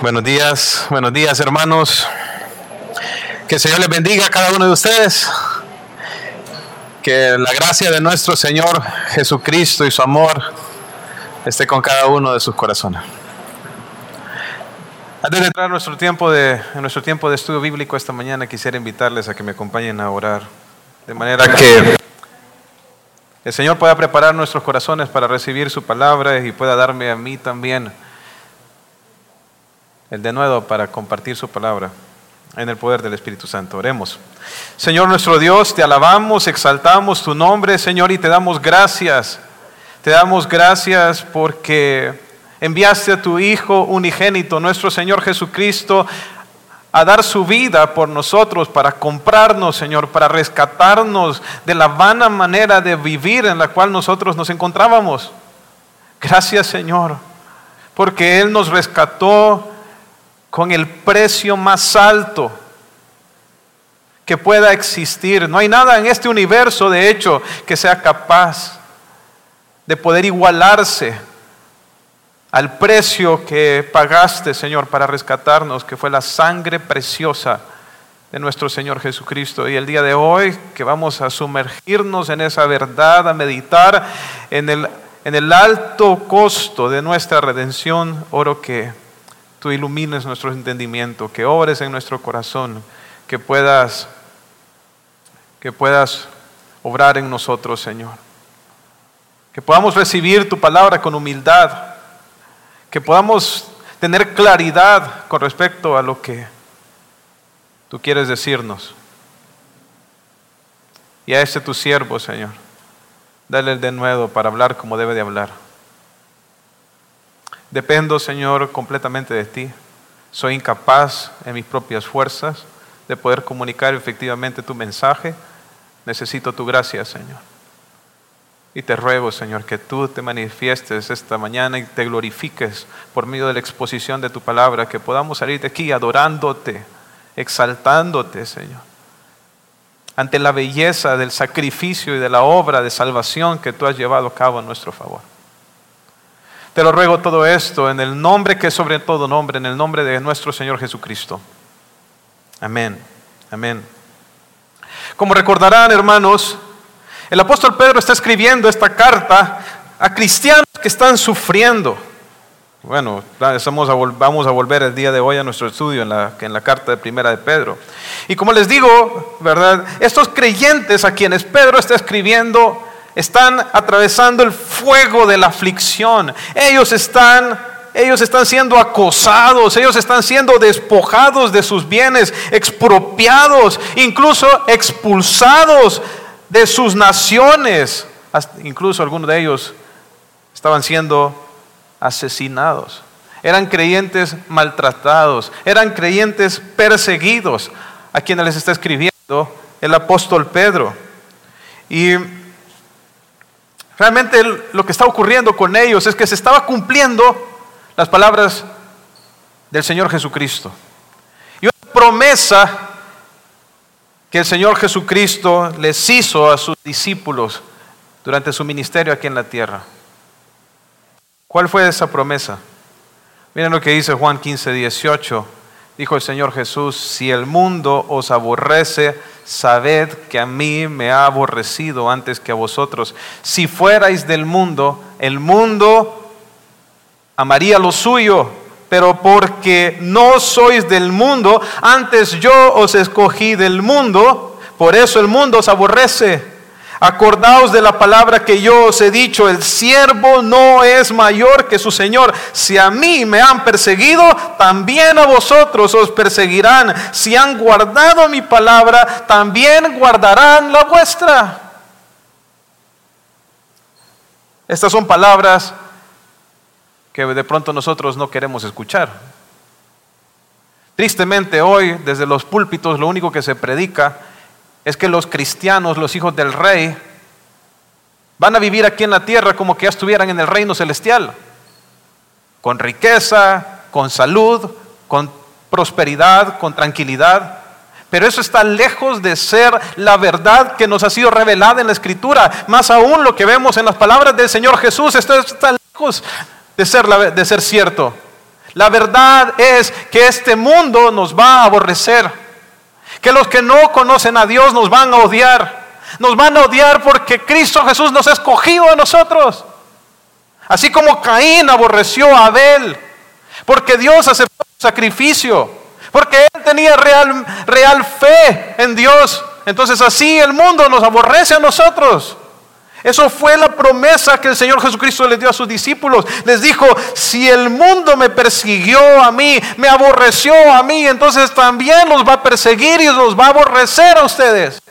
Buenos días, buenos días hermanos. Que el Señor les bendiga a cada uno de ustedes. Que la gracia de nuestro Señor Jesucristo y su amor esté con cada uno de sus corazones. Antes de entrar en nuestro tiempo de, en nuestro tiempo de estudio bíblico esta mañana, quisiera invitarles a que me acompañen a orar. De manera que el Señor pueda preparar nuestros corazones para recibir su palabra y pueda darme a mí también el de nuevo para compartir su palabra en el poder del Espíritu Santo. Oremos. Señor nuestro Dios, te alabamos, exaltamos tu nombre, Señor, y te damos gracias. Te damos gracias porque enviaste a tu Hijo unigénito, nuestro Señor Jesucristo, a dar su vida por nosotros, para comprarnos, Señor, para rescatarnos de la vana manera de vivir en la cual nosotros nos encontrábamos. Gracias, Señor, porque Él nos rescató con el precio más alto que pueda existir. No hay nada en este universo, de hecho, que sea capaz de poder igualarse al precio que pagaste, Señor, para rescatarnos, que fue la sangre preciosa de nuestro Señor Jesucristo. Y el día de hoy que vamos a sumergirnos en esa verdad, a meditar en el, en el alto costo de nuestra redención, oro que tú ilumines nuestro entendimiento, que obres en nuestro corazón, que puedas, que puedas obrar en nosotros, Señor. Que podamos recibir tu palabra con humildad, que podamos tener claridad con respecto a lo que tú quieres decirnos. Y a este tu siervo, Señor, dale el de nuevo para hablar como debe de hablar. Dependo, Señor, completamente de ti. Soy incapaz en mis propias fuerzas de poder comunicar efectivamente tu mensaje. Necesito tu gracia, Señor. Y te ruego, Señor, que tú te manifiestes esta mañana y te glorifiques por medio de la exposición de tu palabra, que podamos salir de aquí adorándote, exaltándote, Señor, ante la belleza del sacrificio y de la obra de salvación que tú has llevado a cabo en nuestro favor. Te lo ruego todo esto en el nombre que es sobre todo nombre, en el nombre de nuestro Señor Jesucristo. Amén. Amén. Como recordarán, hermanos, el apóstol Pedro está escribiendo esta carta a cristianos que están sufriendo. Bueno, vamos a volver el día de hoy a nuestro estudio en la, en la carta de primera de Pedro. Y como les digo, ¿verdad? Estos creyentes a quienes Pedro está escribiendo están atravesando el fuego de la aflicción. Ellos están ellos están siendo acosados, ellos están siendo despojados de sus bienes, expropiados, incluso expulsados de sus naciones. incluso algunos de ellos estaban siendo asesinados. Eran creyentes maltratados, eran creyentes perseguidos, a quienes les está escribiendo el apóstol Pedro. Y Realmente lo que está ocurriendo con ellos es que se estaba cumpliendo las palabras del Señor Jesucristo. Y una promesa que el Señor Jesucristo les hizo a sus discípulos durante su ministerio aquí en la tierra. ¿Cuál fue esa promesa? Miren lo que dice Juan 15, 18. Dijo el Señor Jesús, si el mundo os aborrece, sabed que a mí me ha aborrecido antes que a vosotros. Si fuerais del mundo, el mundo amaría lo suyo, pero porque no sois del mundo, antes yo os escogí del mundo, por eso el mundo os aborrece. Acordaos de la palabra que yo os he dicho, el siervo no es mayor que su Señor. Si a mí me han perseguido, también a vosotros os perseguirán. Si han guardado mi palabra, también guardarán la vuestra. Estas son palabras que de pronto nosotros no queremos escuchar. Tristemente hoy, desde los púlpitos, lo único que se predica es que los cristianos, los hijos del rey, van a vivir aquí en la tierra como que ya estuvieran en el reino celestial, con riqueza, con salud, con prosperidad, con tranquilidad. Pero eso está lejos de ser la verdad que nos ha sido revelada en la Escritura. Más aún lo que vemos en las palabras del Señor Jesús, esto está lejos de ser, de ser cierto. La verdad es que este mundo nos va a aborrecer. Que los que no conocen a Dios nos van a odiar. Nos van a odiar porque Cristo Jesús nos ha escogido a nosotros. Así como Caín aborreció a Abel. Porque Dios aceptó su sacrificio. Porque él tenía real, real fe en Dios. Entonces así el mundo nos aborrece a nosotros. Eso fue la promesa que el Señor Jesucristo les dio a sus discípulos. Les dijo, si el mundo me persiguió a mí, me aborreció a mí, entonces también los va a perseguir y los va a aborrecer a ustedes.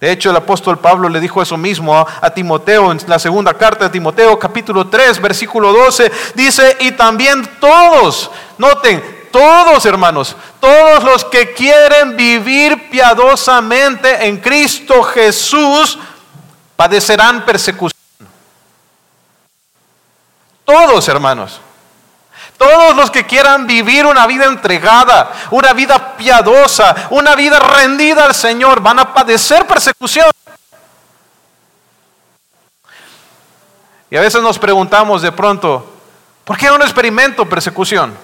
De hecho, el apóstol Pablo le dijo eso mismo a, a, Timoteo en la segunda carta de Timoteo, capítulo 3, versículo 12. Dice, y también todos, noten, todos hermanos, todos los que quieren vivir piadosamente en Cristo Jesús, padecerán persecución. Todos, hermanos. Todos los que quieran vivir una vida entregada, una vida piadosa, una vida rendida al Señor, van a padecer persecución. Y a veces nos preguntamos de pronto, ¿por qué no experimento persecución?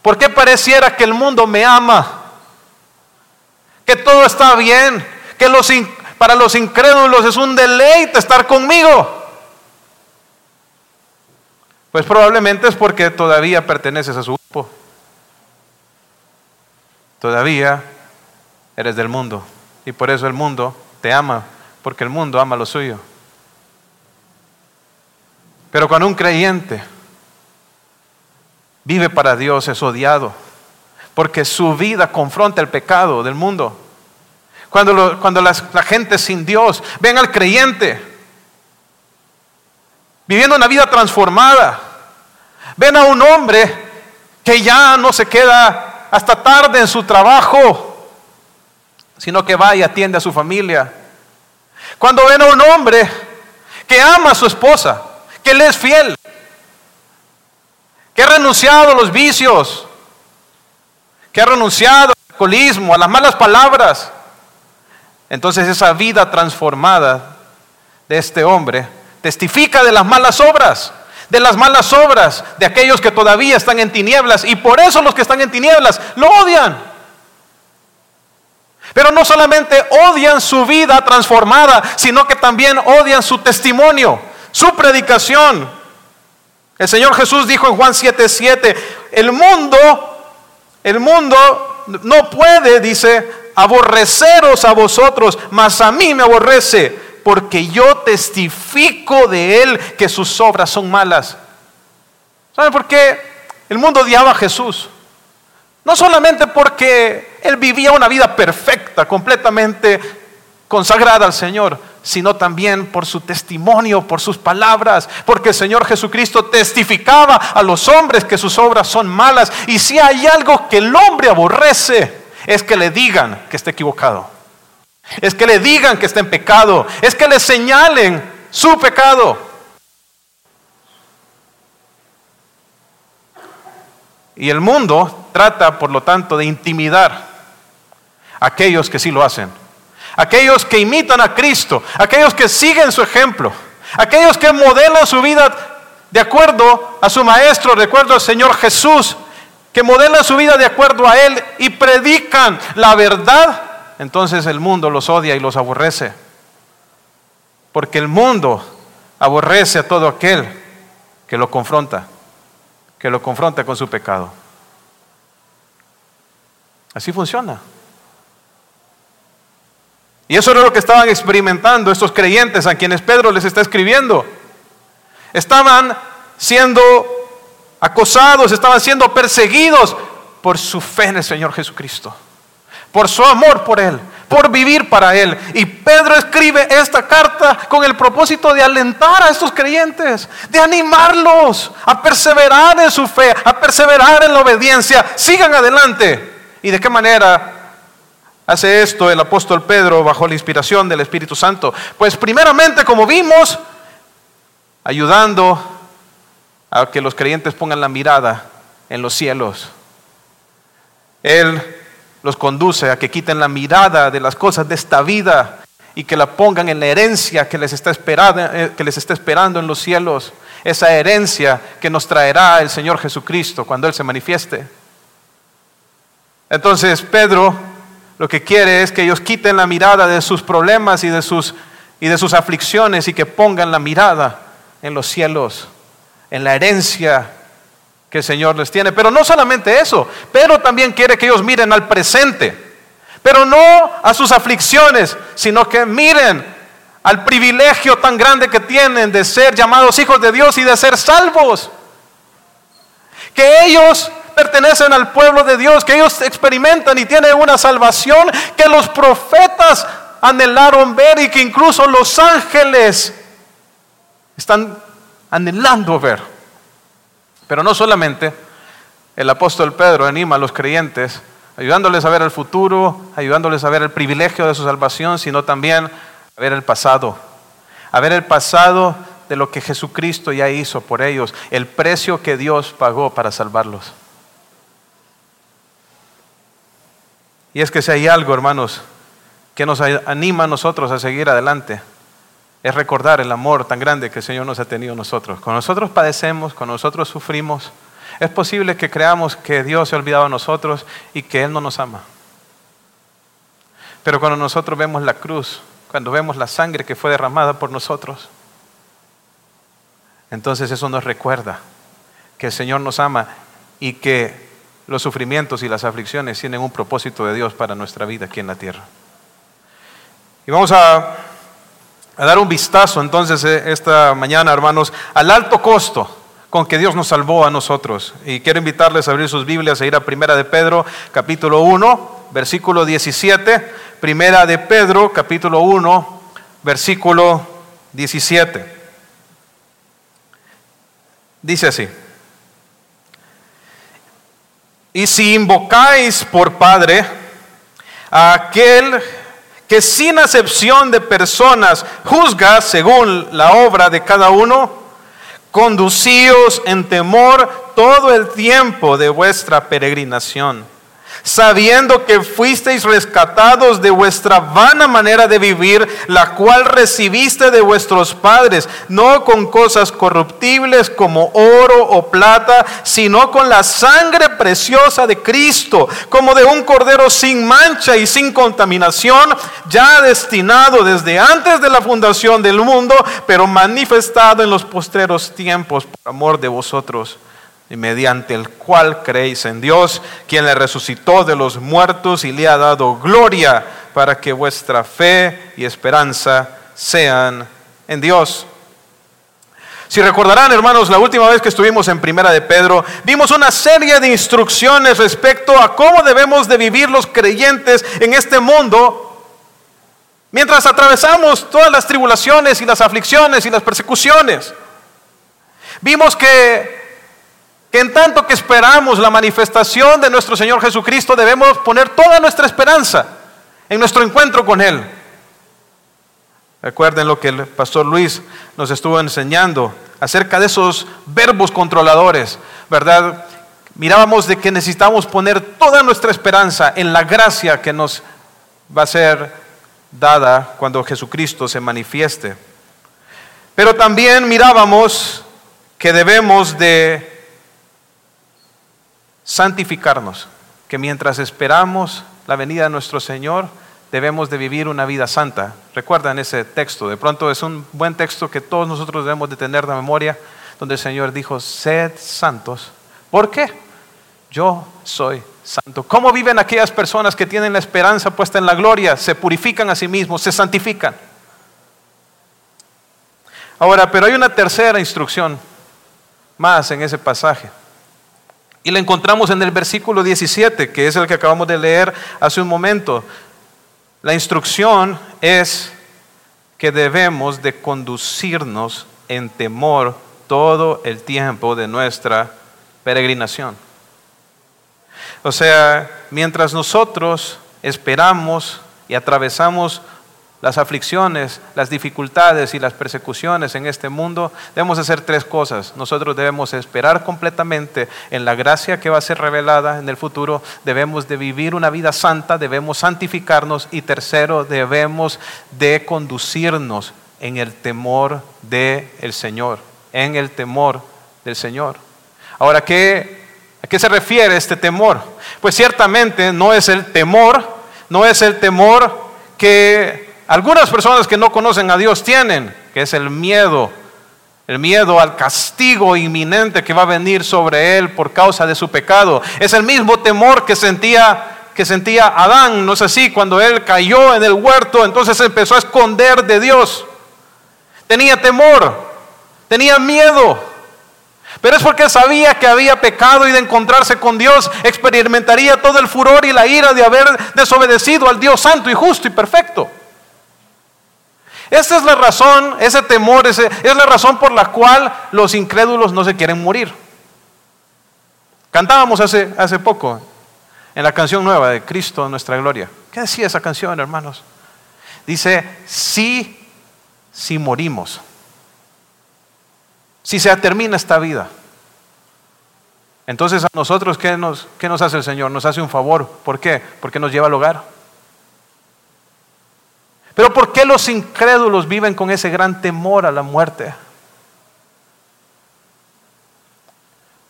¿Por qué pareciera que el mundo me ama? Que todo está bien, para los incrédulos es un deleite estar conmigo. Pues probablemente es porque todavía perteneces a su grupo. Todavía eres del mundo. Y por eso el mundo te ama, porque el mundo ama lo suyo. Pero cuando un creyente vive para Dios es odiado, porque su vida confronta el pecado del mundo. Cuando, cuando la gente sin Dios ven al creyente viviendo una vida transformada. Ven a un hombre que ya no se queda hasta tarde en su trabajo, sino que va y atiende a su familia. Cuando ven a un hombre que ama a su esposa, que le es fiel, que ha renunciado a los vicios, que ha renunciado al alcoholismo, a las malas palabras, entonces esa vida transformada de este hombre testifica de las malas obras, de las malas obras de aquellos que todavía están en tinieblas y por eso los que están en tinieblas lo odian. Pero no solamente odian su vida transformada, sino que también odian su testimonio, su predicación. El Señor Jesús dijo en Juan 7:7, el mundo, el mundo no puede, dice, aborreceros a vosotros, mas a mí me aborrece, porque yo testifico de él que sus obras son malas. ¿Saben por qué el mundo odiaba a Jesús? No solamente porque él vivía una vida perfecta, completamente consagrada al Señor, sino también por su testimonio, por sus palabras, porque el Señor Jesucristo testificaba a los hombres que sus obras son malas. Y si hay algo que el hombre aborrece, es que le digan que está equivocado. Es que le digan que está en pecado. Es que le señalen su pecado. Y el mundo trata, por lo tanto, de intimidar a aquellos que sí lo hacen. Aquellos que imitan a Cristo. Aquellos que siguen su ejemplo. Aquellos que modelan su vida de acuerdo a su Maestro, de acuerdo al Señor Jesús que modelan su vida de acuerdo a Él y predican la verdad, entonces el mundo los odia y los aborrece. Porque el mundo aborrece a todo aquel que lo confronta, que lo confronta con su pecado. Así funciona. Y eso era lo que estaban experimentando estos creyentes a quienes Pedro les está escribiendo. Estaban siendo acosados, estaban siendo perseguidos por su fe en el Señor Jesucristo, por su amor por Él, por vivir para Él. Y Pedro escribe esta carta con el propósito de alentar a estos creyentes, de animarlos a perseverar en su fe, a perseverar en la obediencia. Sigan adelante. ¿Y de qué manera hace esto el apóstol Pedro bajo la inspiración del Espíritu Santo? Pues primeramente, como vimos, ayudando a que los creyentes pongan la mirada en los cielos. Él los conduce a que quiten la mirada de las cosas de esta vida y que la pongan en la herencia que les está esperando, eh, que les está esperando en los cielos. esa herencia que nos traerá el Señor Jesucristo cuando Él se manifieste. Entonces Pedro lo que quiere es que ellos quiten la mirada de sus problemas y de sus, y de sus aflicciones y que pongan la mirada en los cielos, en la herencia que el Señor les tiene. Pero no solamente eso, pero también quiere que ellos miren al presente, pero no a sus aflicciones, sino que miren al privilegio tan grande que tienen de ser llamados hijos de Dios y de ser salvos. Que ellos pertenecen al pueblo de Dios, que ellos experimentan y tienen una salvación que los profetas anhelaron ver y que incluso los ángeles están anhelando ver. Pero no solamente el apóstol Pedro anima a los creyentes, ayudándoles a ver el futuro, ayudándoles a ver el privilegio de su salvación, sino también a ver el pasado, a ver el pasado de lo que Jesucristo ya hizo por ellos, el precio que Dios pagó para salvarlos. Y es que si hay algo, hermanos, que nos anima a nosotros a seguir adelante, es recordar el amor tan grande que el Señor nos ha tenido nosotros. Con nosotros padecemos, con nosotros sufrimos. Es posible que creamos que Dios se ha olvidado de nosotros y que Él no nos ama. Pero cuando nosotros vemos la cruz, cuando vemos la sangre que fue derramada por nosotros, entonces eso nos recuerda que el Señor nos ama y que los sufrimientos y las aflicciones tienen un propósito de Dios para nuestra vida aquí en la tierra. Y vamos a, dar un vistazo entonces eh, esta mañana, hermanos, al alto costo con que Dios nos salvó a nosotros. Y quiero invitarles a abrir sus Biblias e ir a Primera de Pedro, capítulo 1, versículo 17. Primera de Pedro, capítulo 1, versículo 17. Dice así. Y si invocáis por Padre a aquel que sin acepción de personas juzga según la obra de cada uno, conducíos en temor todo el tiempo de vuestra peregrinación sabiendo que fuisteis rescatados de vuestra vana manera de vivir, la cual recibiste de vuestros padres, no con cosas corruptibles como oro o plata, sino con la sangre preciosa de Cristo, como de un cordero sin mancha y sin contaminación, ya destinado desde antes de la fundación del mundo, pero manifestado en los postreros tiempos por amor de vosotros y mediante el cual creéis en Dios, quien le resucitó de los muertos y le ha dado gloria para que vuestra fe y esperanza sean en Dios. Si recordarán, hermanos, la última vez que estuvimos en Primera de Pedro, vimos una serie de instrucciones respecto a cómo debemos de vivir los creyentes en este mundo mientras atravesamos todas las tribulaciones y las aflicciones y las persecuciones. Vimos que que en tanto que esperamos la manifestación de nuestro Señor Jesucristo, debemos poner toda nuestra esperanza en nuestro encuentro con Él. Recuerden lo que el pastor Luis nos estuvo enseñando acerca de esos verbos controladores, ¿verdad? Mirábamos de que necesitamos poner toda nuestra esperanza en la gracia que nos va a ser dada cuando Jesucristo se manifieste. Pero también mirábamos que debemos de santificarnos, que mientras esperamos la venida de nuestro Señor, debemos de vivir una vida santa. Recuerdan ese texto, de pronto es un buen texto que todos nosotros debemos de tener de memoria, donde el Señor dijo, sed santos. ¿Por qué? Yo soy santo. ¿Cómo viven aquellas personas que tienen la esperanza puesta en la gloria? Se purifican a sí mismos, se santifican. Ahora, pero hay una tercera instrucción más en ese pasaje. Y la encontramos en el versículo 17, que es el que acabamos de leer hace un momento. La instrucción es que debemos de conducirnos en temor todo el tiempo de nuestra peregrinación. O sea, mientras nosotros esperamos y atravesamos las aflicciones, las dificultades y las persecuciones en este mundo, debemos hacer tres cosas. Nosotros debemos esperar completamente en la gracia que va a ser revelada en el futuro, debemos de vivir una vida santa, debemos santificarnos y tercero, debemos de conducirnos en el temor del el Señor. en el temor del Señor. Ahora, ¿qué, ¿a qué se refiere este temor? Pues ciertamente no es el temor, no es el temor que algunas personas que no conocen a Dios tienen, que es el miedo, el miedo al castigo inminente que va a venir sobre él por causa de su pecado. Es el mismo temor que sentía que sentía Adán, no es así, cuando él cayó en el huerto, entonces empezó a esconder de Dios. Tenía temor, tenía miedo. Pero es porque sabía que había pecado y de encontrarse con Dios experimentaría todo el furor y la ira de haber desobedecido al Dios santo y justo y perfecto. Esa es la razón, ese temor, es la razón por la cual los incrédulos no se quieren morir. Cantábamos hace, hace poco en la canción nueva de Cristo, nuestra gloria. ¿Qué decía esa canción, hermanos? Dice, sí, si morimos, si se termina esta vida. Entonces a nosotros, ¿qué nos, ¿qué nos hace el Señor? Nos hace un favor. ¿Por qué? Porque nos lleva al hogar. Pero ¿por qué los incrédulos viven con ese gran temor a la muerte?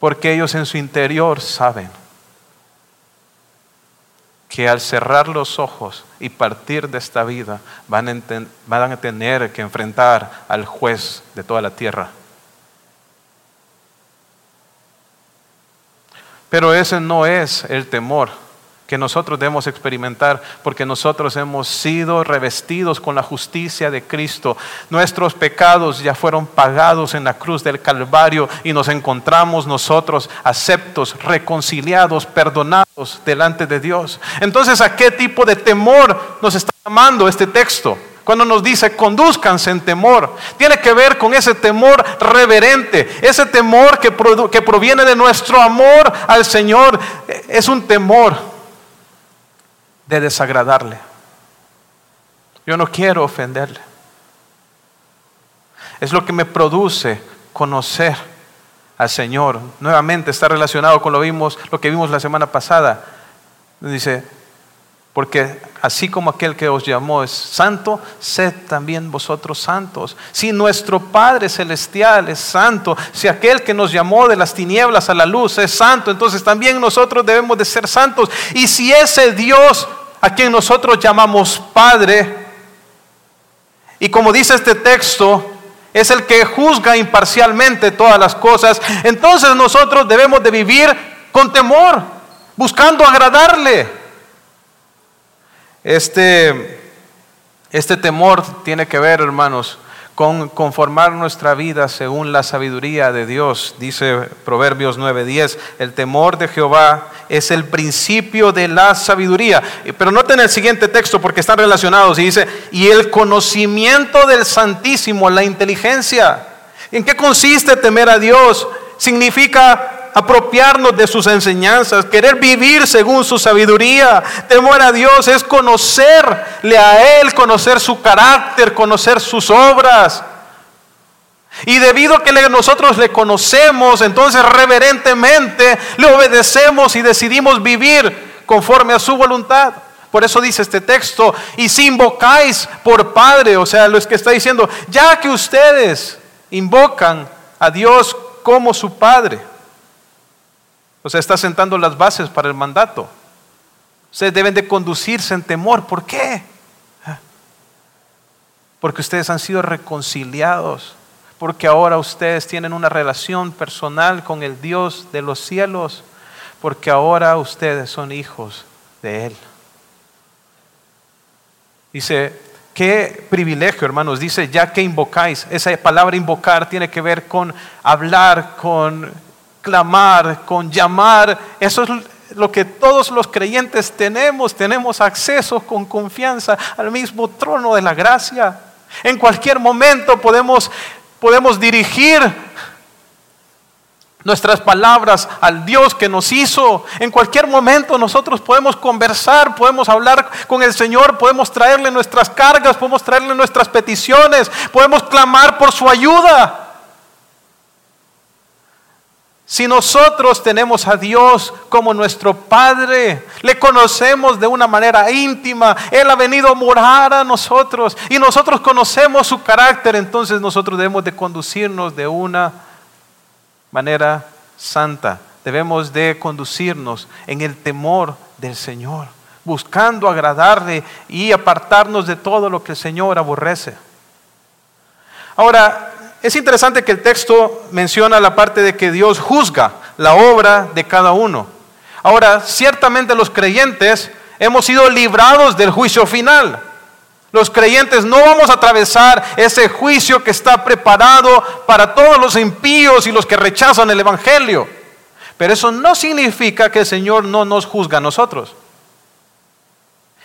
Porque ellos en su interior saben que al cerrar los ojos y partir de esta vida van a, van a tener que enfrentar al juez de toda la tierra. Pero ese no es el temor que nosotros debemos experimentar, porque nosotros hemos sido revestidos con la justicia de Cristo. Nuestros pecados ya fueron pagados en la cruz del Calvario y nos encontramos nosotros aceptos, reconciliados, perdonados delante de Dios. Entonces, ¿a qué tipo de temor nos está llamando este texto? Cuando nos dice conduzcanse en temor, tiene que ver con ese temor reverente, ese temor que, que proviene de nuestro amor al Señor. Es un temor de desagradarle. Yo no quiero ofenderle. Es lo que me produce conocer al Señor. Nuevamente está relacionado con lo, vimos, lo que vimos la semana pasada. Dice, porque así como aquel que os llamó es santo, sed también vosotros santos. Si nuestro Padre Celestial es santo, si aquel que nos llamó de las tinieblas a la luz es santo, entonces también nosotros debemos de ser santos. Y si ese Dios a quien nosotros llamamos Padre, y como dice este texto, es el que juzga imparcialmente todas las cosas, entonces nosotros debemos de vivir con temor, buscando agradarle. Este, este temor tiene que ver, hermanos, con conformar nuestra vida según la sabiduría de Dios. Dice Proverbios 9:10, el temor de Jehová es el principio de la sabiduría. Pero noten el siguiente texto porque están relacionados y dice, y el conocimiento del Santísimo, la inteligencia. ¿En qué consiste temer a Dios? Significa apropiarnos de sus enseñanzas, querer vivir según su sabiduría. Temor a Dios es conocerle a Él, conocer su carácter, conocer sus obras. Y debido a que nosotros le conocemos, entonces reverentemente le obedecemos y decidimos vivir conforme a su voluntad. Por eso dice este texto, y si invocáis por Padre, o sea, lo que está diciendo, ya que ustedes invocan a Dios como su Padre, o sea, está sentando las bases para el mandato. Ustedes deben de conducirse en temor. ¿Por qué? Porque ustedes han sido reconciliados. Porque ahora ustedes tienen una relación personal con el Dios de los cielos. Porque ahora ustedes son hijos de Él. Dice, qué privilegio, hermanos. Dice, ya que invocáis. Esa palabra invocar tiene que ver con hablar, con clamar, con llamar. Eso es lo que todos los creyentes tenemos. Tenemos acceso con confianza al mismo trono de la gracia. En cualquier momento podemos, podemos dirigir nuestras palabras al Dios que nos hizo. En cualquier momento nosotros podemos conversar, podemos hablar con el Señor, podemos traerle nuestras cargas, podemos traerle nuestras peticiones, podemos clamar por su ayuda. Si nosotros tenemos a Dios como nuestro Padre, le conocemos de una manera íntima, Él ha venido a morar a nosotros y nosotros conocemos su carácter, entonces nosotros debemos de conducirnos de una manera santa. Debemos de conducirnos en el temor del Señor, buscando agradarle y apartarnos de todo lo que el Señor aborrece. Ahora, es interesante que el texto menciona la parte de que Dios juzga la obra de cada uno. Ahora, ciertamente los creyentes hemos sido librados del juicio final. Los creyentes no vamos a atravesar ese juicio que está preparado para todos los impíos y los que rechazan el Evangelio. Pero eso no significa que el Señor no nos juzga a nosotros.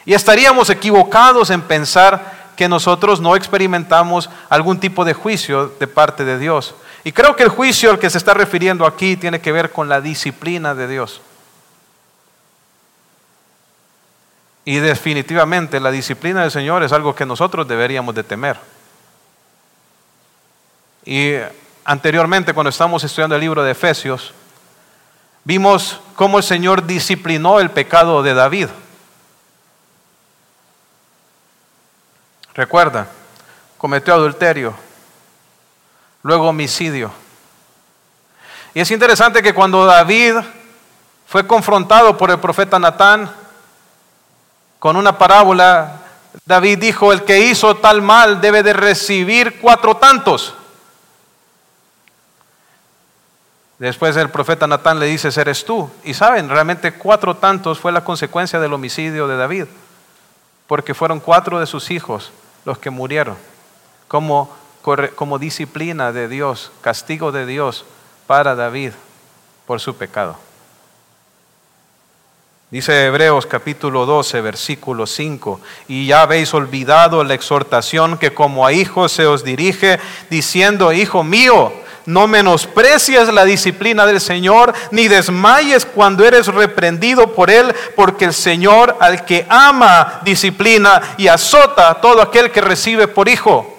Y estaríamos equivocados en pensar que nosotros no experimentamos algún tipo de juicio de parte de Dios. Y creo que el juicio al que se está refiriendo aquí tiene que ver con la disciplina de Dios. Y definitivamente la disciplina del Señor es algo que nosotros deberíamos de temer. Y anteriormente, cuando estábamos estudiando el libro de Efesios, vimos cómo el Señor disciplinó el pecado de David. Recuerda, cometió adulterio, luego homicidio. Y es interesante que cuando David fue confrontado por el profeta Natán con una parábola, David dijo, el que hizo tal mal debe de recibir cuatro tantos. Después el profeta Natán le dice, eres tú. Y saben, realmente cuatro tantos fue la consecuencia del homicidio de David, porque fueron cuatro de sus hijos los que murieron, como, como disciplina de Dios, castigo de Dios para David por su pecado. Dice Hebreos capítulo 12, versículo 5, y ya habéis olvidado la exhortación que como a hijos se os dirige, diciendo, Hijo mío, no menosprecies la disciplina del Señor, ni desmayes cuando eres reprendido por Él, porque el Señor al que ama disciplina y azota a todo aquel que recibe por hijo.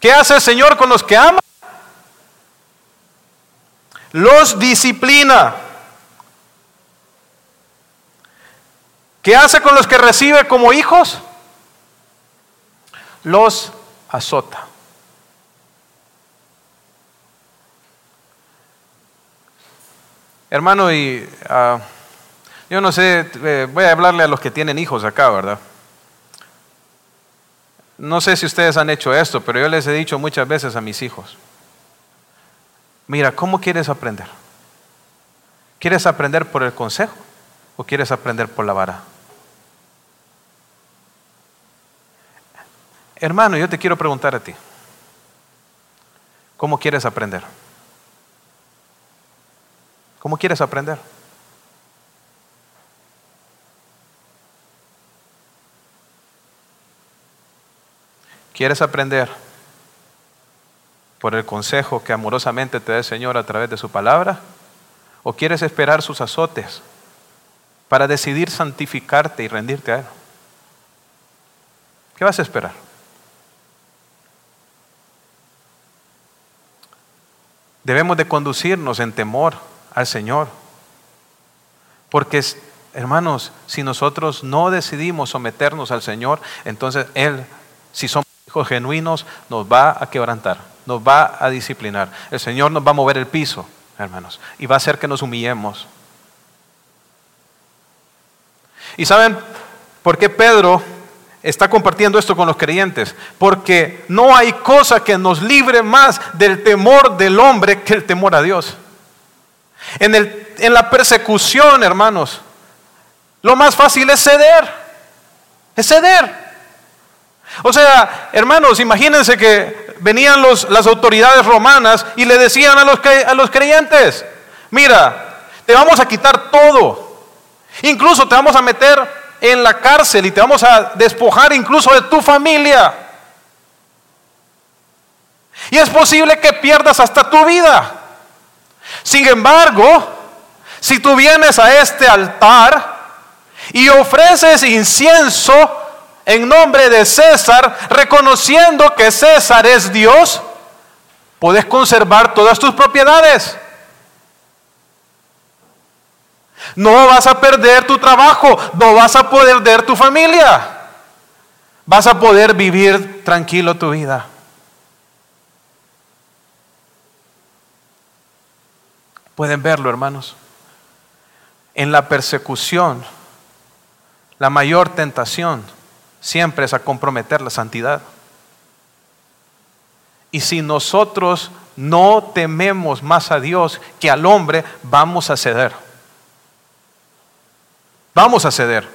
¿Qué hace el Señor con los que ama? Los disciplina. ¿Qué hace con los que recibe como hijos? Los azota. Hermano, y ah, yo no sé, eh, voy a hablarle a los que tienen hijos acá, ¿verdad? No sé si ustedes han hecho esto, pero yo les he dicho muchas veces a mis hijos, mira, ¿cómo quieres aprender? ¿Quieres aprender por el consejo o quieres aprender por la vara? Hermano, yo te quiero preguntar a ti, ¿cómo quieres aprender? ¿Cómo quieres aprender? ¿Quieres aprender por el consejo que amorosamente te da el Señor a través de su palabra? ¿O quieres esperar sus azotes para decidir santificarte y rendirte a Él? ¿Qué vas a esperar? Debemos de conducirnos en temor al Señor. Porque, hermanos, si nosotros no decidimos someternos al Señor, entonces Él, si somos hijos genuinos, nos va a quebrantar, nos va a disciplinar. El Señor nos va a mover el piso, hermanos, y va a hacer que nos humillemos. ¿Y saben por qué Pedro está compartiendo esto con los creyentes? Porque no hay cosa que nos libre más del temor del hombre que el temor a Dios. En, el, en la persecución, hermanos, lo más fácil es ceder. Es ceder. O sea, hermanos, imagínense que venían los, las autoridades romanas y le decían a los, a los creyentes, mira, te vamos a quitar todo. Incluso te vamos a meter en la cárcel y te vamos a despojar incluso de tu familia. Y es posible que pierdas hasta tu vida. Sin embargo, si tú vienes a este altar y ofreces incienso en nombre de César, reconociendo que César es Dios, puedes conservar todas tus propiedades. No vas a perder tu trabajo, no vas a perder tu familia. Vas a poder vivir tranquilo tu vida. Pueden verlo, hermanos. En la persecución, la mayor tentación siempre es a comprometer la santidad. Y si nosotros no tememos más a Dios que al hombre, vamos a ceder. Vamos a ceder.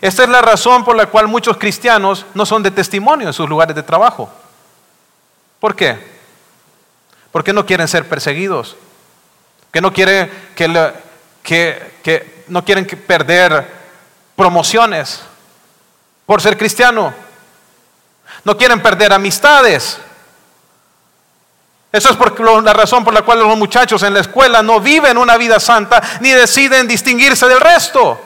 Esta es la razón por la cual muchos cristianos no son de testimonio en sus lugares de trabajo. ¿Por qué? Porque no quieren ser perseguidos, que no quieren que, que no quieren perder promociones por ser cristiano. No quieren perder amistades. Eso es por la razón por la cual los muchachos en la escuela no viven una vida santa ni deciden distinguirse del resto,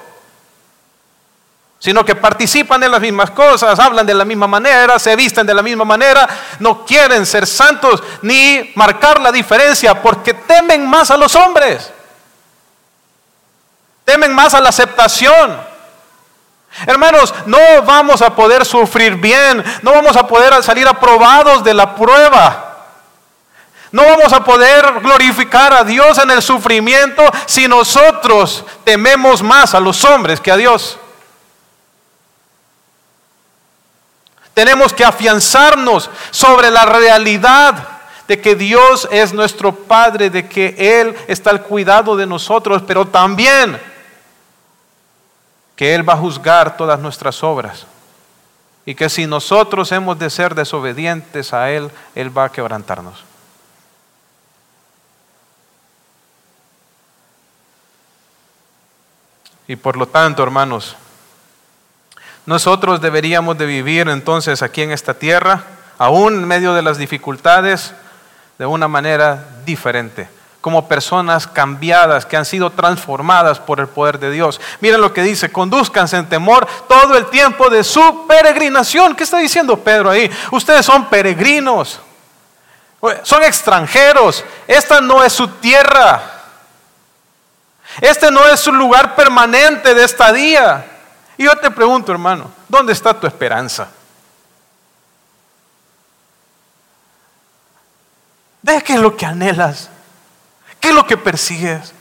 sino que participan en las mismas cosas, hablan de la misma manera, se visten de la misma manera, no quieren ser santos ni marcar la diferencia porque temen más a los hombres, temen más a la aceptación. Hermanos, no vamos a poder sufrir bien, no vamos a poder salir aprobados de la prueba. No vamos a poder glorificar a Dios en el sufrimiento si nosotros tememos más a los hombres que a Dios. Tenemos que afianzarnos sobre la realidad de que Dios es nuestro Padre, de que Él está al cuidado de nosotros, pero también que Él va a juzgar todas nuestras obras y que si nosotros hemos de ser desobedientes a Él, Él va a quebrantarnos. Y por lo tanto, hermanos, nosotros deberíamos de vivir entonces aquí en esta tierra, aún en medio de las dificultades, de una manera diferente como personas cambiadas, que han sido transformadas por el poder de Dios. Miren lo que dice, conduzcanse en temor todo el tiempo de su peregrinación. ¿Qué está diciendo Pedro ahí? Ustedes son peregrinos, son extranjeros, esta no es su tierra, este no es su lugar permanente de estadía. Y yo te pregunto, hermano, ¿dónde está tu esperanza? ¿De qué es lo que anhelas? ¿Qué es lo que persigues?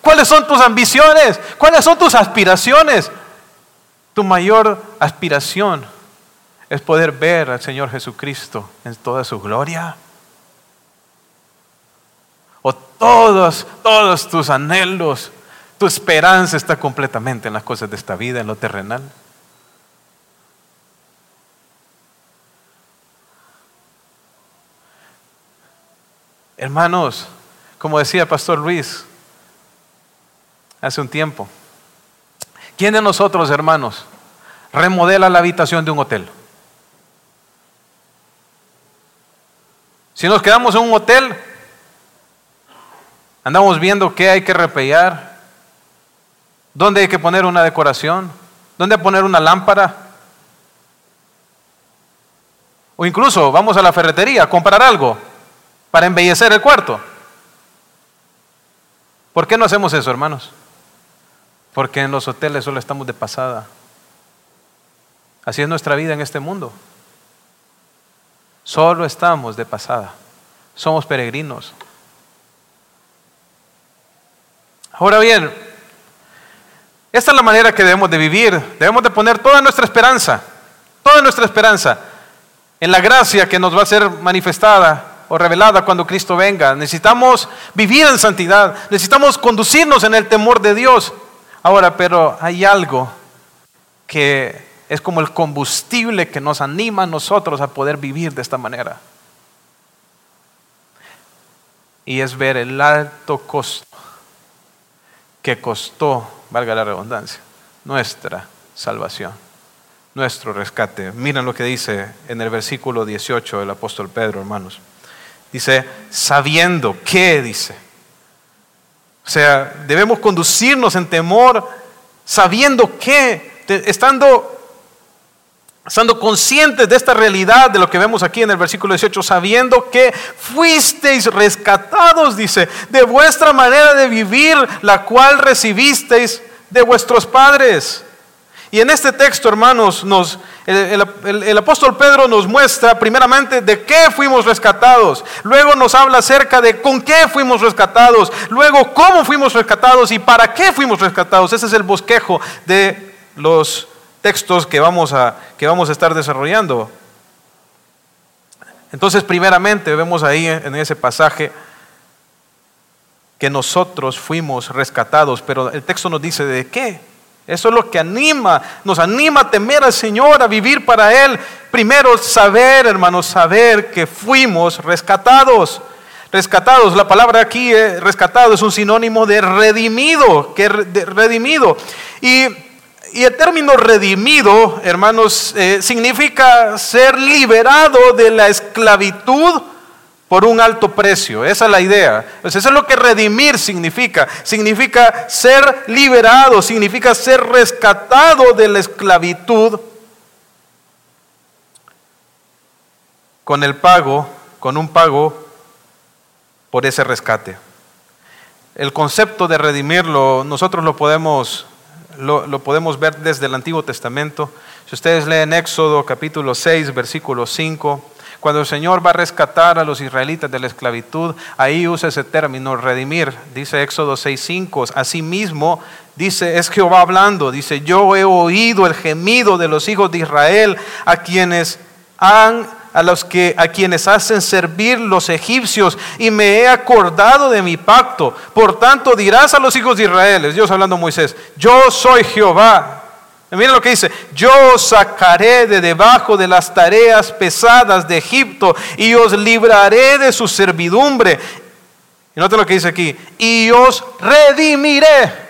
¿Cuáles son tus ambiciones? ¿Cuáles son tus aspiraciones? Tu mayor aspiración es poder ver al Señor Jesucristo en toda su gloria. O todos, todos tus anhelos, tu esperanza está completamente en las cosas de esta vida, en lo terrenal. Hermanos, como decía Pastor Luis hace un tiempo, ¿quién de nosotros, hermanos, remodela la habitación de un hotel? Si nos quedamos en un hotel, andamos viendo qué hay que repellar, dónde hay que poner una decoración, dónde poner una lámpara. O incluso vamos a la ferretería a comprar algo para embellecer el cuarto. ¿Por qué no hacemos eso, hermanos? Porque en los hoteles solo estamos de pasada. Así es nuestra vida en este mundo. Solo estamos de pasada. Somos peregrinos. Ahora bien, esta es la manera que debemos de vivir. Debemos de poner toda nuestra esperanza, toda nuestra esperanza en la gracia que nos va a ser manifestada o revelada cuando Cristo venga. Necesitamos vivir en santidad, necesitamos conducirnos en el temor de Dios. Ahora, pero hay algo que es como el combustible que nos anima a nosotros a poder vivir de esta manera. Y es ver el alto costo que costó, valga la redundancia, nuestra salvación, nuestro rescate. Miren lo que dice en el versículo 18 del apóstol Pedro, hermanos. Dice, sabiendo que, dice. O sea, debemos conducirnos en temor, sabiendo que, estando estando conscientes de esta realidad, de lo que vemos aquí en el versículo 18, sabiendo que fuisteis rescatados, dice, de vuestra manera de vivir, la cual recibisteis de vuestros padres. Y en este texto, hermanos, nos, el, apóstol Pedro nos muestra primeramente de qué fuimos rescatados. Luego nos habla acerca de con qué fuimos rescatados. Luego cómo fuimos rescatados y para qué fuimos rescatados. Ese es el bosquejo de los textos que vamos a, que vamos a estar desarrollando. Entonces, primeramente, vemos ahí en ese pasaje que nosotros fuimos rescatados, pero el texto nos dice de qué. Eso es lo que anima, nos anima a temer al Señor, a vivir para Él. Primero, saber, hermanos, saber que fuimos rescatados. Rescatados, la palabra aquí, eh, rescatado, es un sinónimo de redimido, que redimido. Y, el término redimido, hermanos, eh, significa ser liberado de la esclavitud por un alto precio. Esa es la idea. Pues eso es lo que redimir significa. Significa ser liberado, significa ser rescatado de la esclavitud con el pago, con un pago por ese rescate. El concepto de redimirlo, nosotros lo podemos, lo, podemos ver desde el Antiguo Testamento. Si ustedes leen Éxodo capítulo 6, versículo 5, cuando el Señor va a rescatar a los israelitas de la esclavitud, ahí usa ese término, redimir. Dice Éxodo 6.5. Asimismo, dice, es Jehová hablando. Dice, yo he oído el gemido de los hijos de Israel a quienes han a los que a quienes hacen servir los egipcios y me he acordado de mi pacto. Por tanto dirás a los hijos de Israel, Dios hablando a Moisés, yo soy Jehová Miren lo que dice, yo os sacaré de debajo de las tareas pesadas de Egipto y os libraré de su servidumbre. Y noten lo que dice aquí, y os redimiré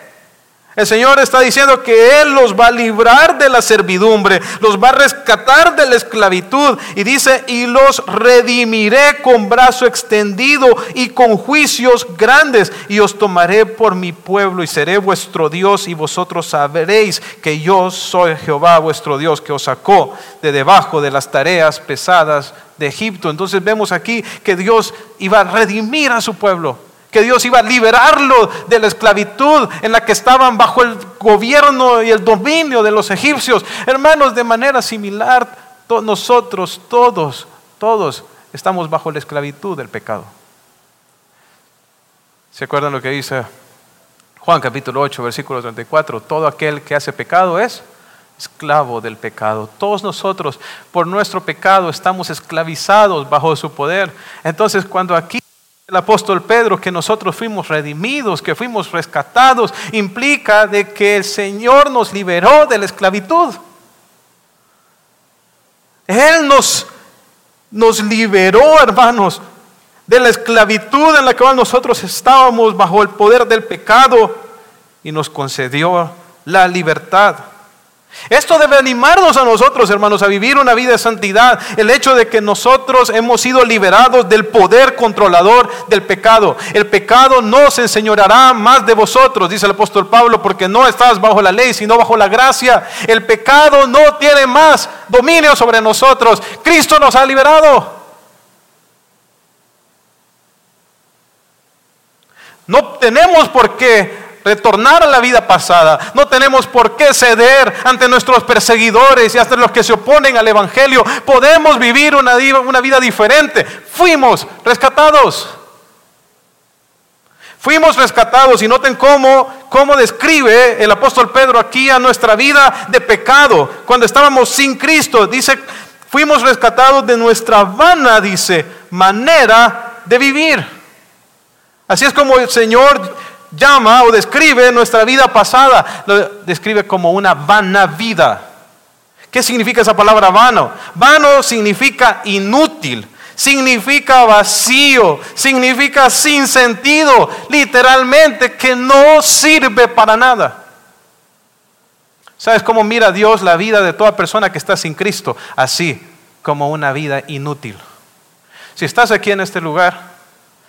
el Señor está diciendo que Él los va a librar de la servidumbre, los va a rescatar de la esclavitud. Y dice, y los redimiré con brazo extendido y con juicios grandes. Y os tomaré por mi pueblo y seré vuestro Dios y vosotros sabréis que yo soy Jehová vuestro Dios que os sacó de debajo de las tareas pesadas de Egipto. Entonces vemos aquí que Dios iba a redimir a su pueblo que Dios iba a liberarlo de la esclavitud en la que estaban bajo el gobierno y el dominio de los egipcios. Hermanos, de manera similar, nosotros todos, todos estamos bajo la esclavitud del pecado. ¿Se acuerdan lo que dice Juan capítulo 8, versículo 34? Todo aquel que hace pecado es esclavo del pecado. Todos nosotros, por nuestro pecado, estamos esclavizados bajo su poder. Entonces, cuando aquí el apóstol Pedro que nosotros fuimos redimidos, que fuimos rescatados, implica de que el Señor nos liberó de la esclavitud. Él nos, nos liberó, hermanos, de la esclavitud en la cual nosotros estábamos bajo el poder del pecado y nos concedió la libertad. Esto debe animarnos a nosotros, hermanos, a vivir una vida de santidad. El hecho de que nosotros hemos sido liberados del poder controlador del pecado. El pecado no se enseñoreará más de vosotros, dice el apóstol Pablo, porque no estás bajo la ley, sino bajo la gracia. El pecado no tiene más dominio sobre nosotros. Cristo nos ha liberado. No tenemos por qué retornar a la vida pasada. No tenemos por qué ceder ante nuestros perseguidores y hasta los que se oponen al Evangelio. Podemos vivir una, una vida diferente. Fuimos rescatados. Fuimos rescatados y noten cómo, cómo describe el apóstol Pedro aquí a nuestra vida de pecado. Cuando estábamos sin Cristo, dice, fuimos rescatados de nuestra vana, dice, manera de vivir. Así es como el Señor llama o describe nuestra vida pasada, lo describe como una vana vida. ¿Qué significa esa palabra vano? Vano significa inútil, significa vacío, significa sin sentido, literalmente que no sirve para nada. ¿Sabes cómo mira Dios la vida de toda persona que está sin Cristo? Así, como una vida inútil. Si estás aquí en este lugar,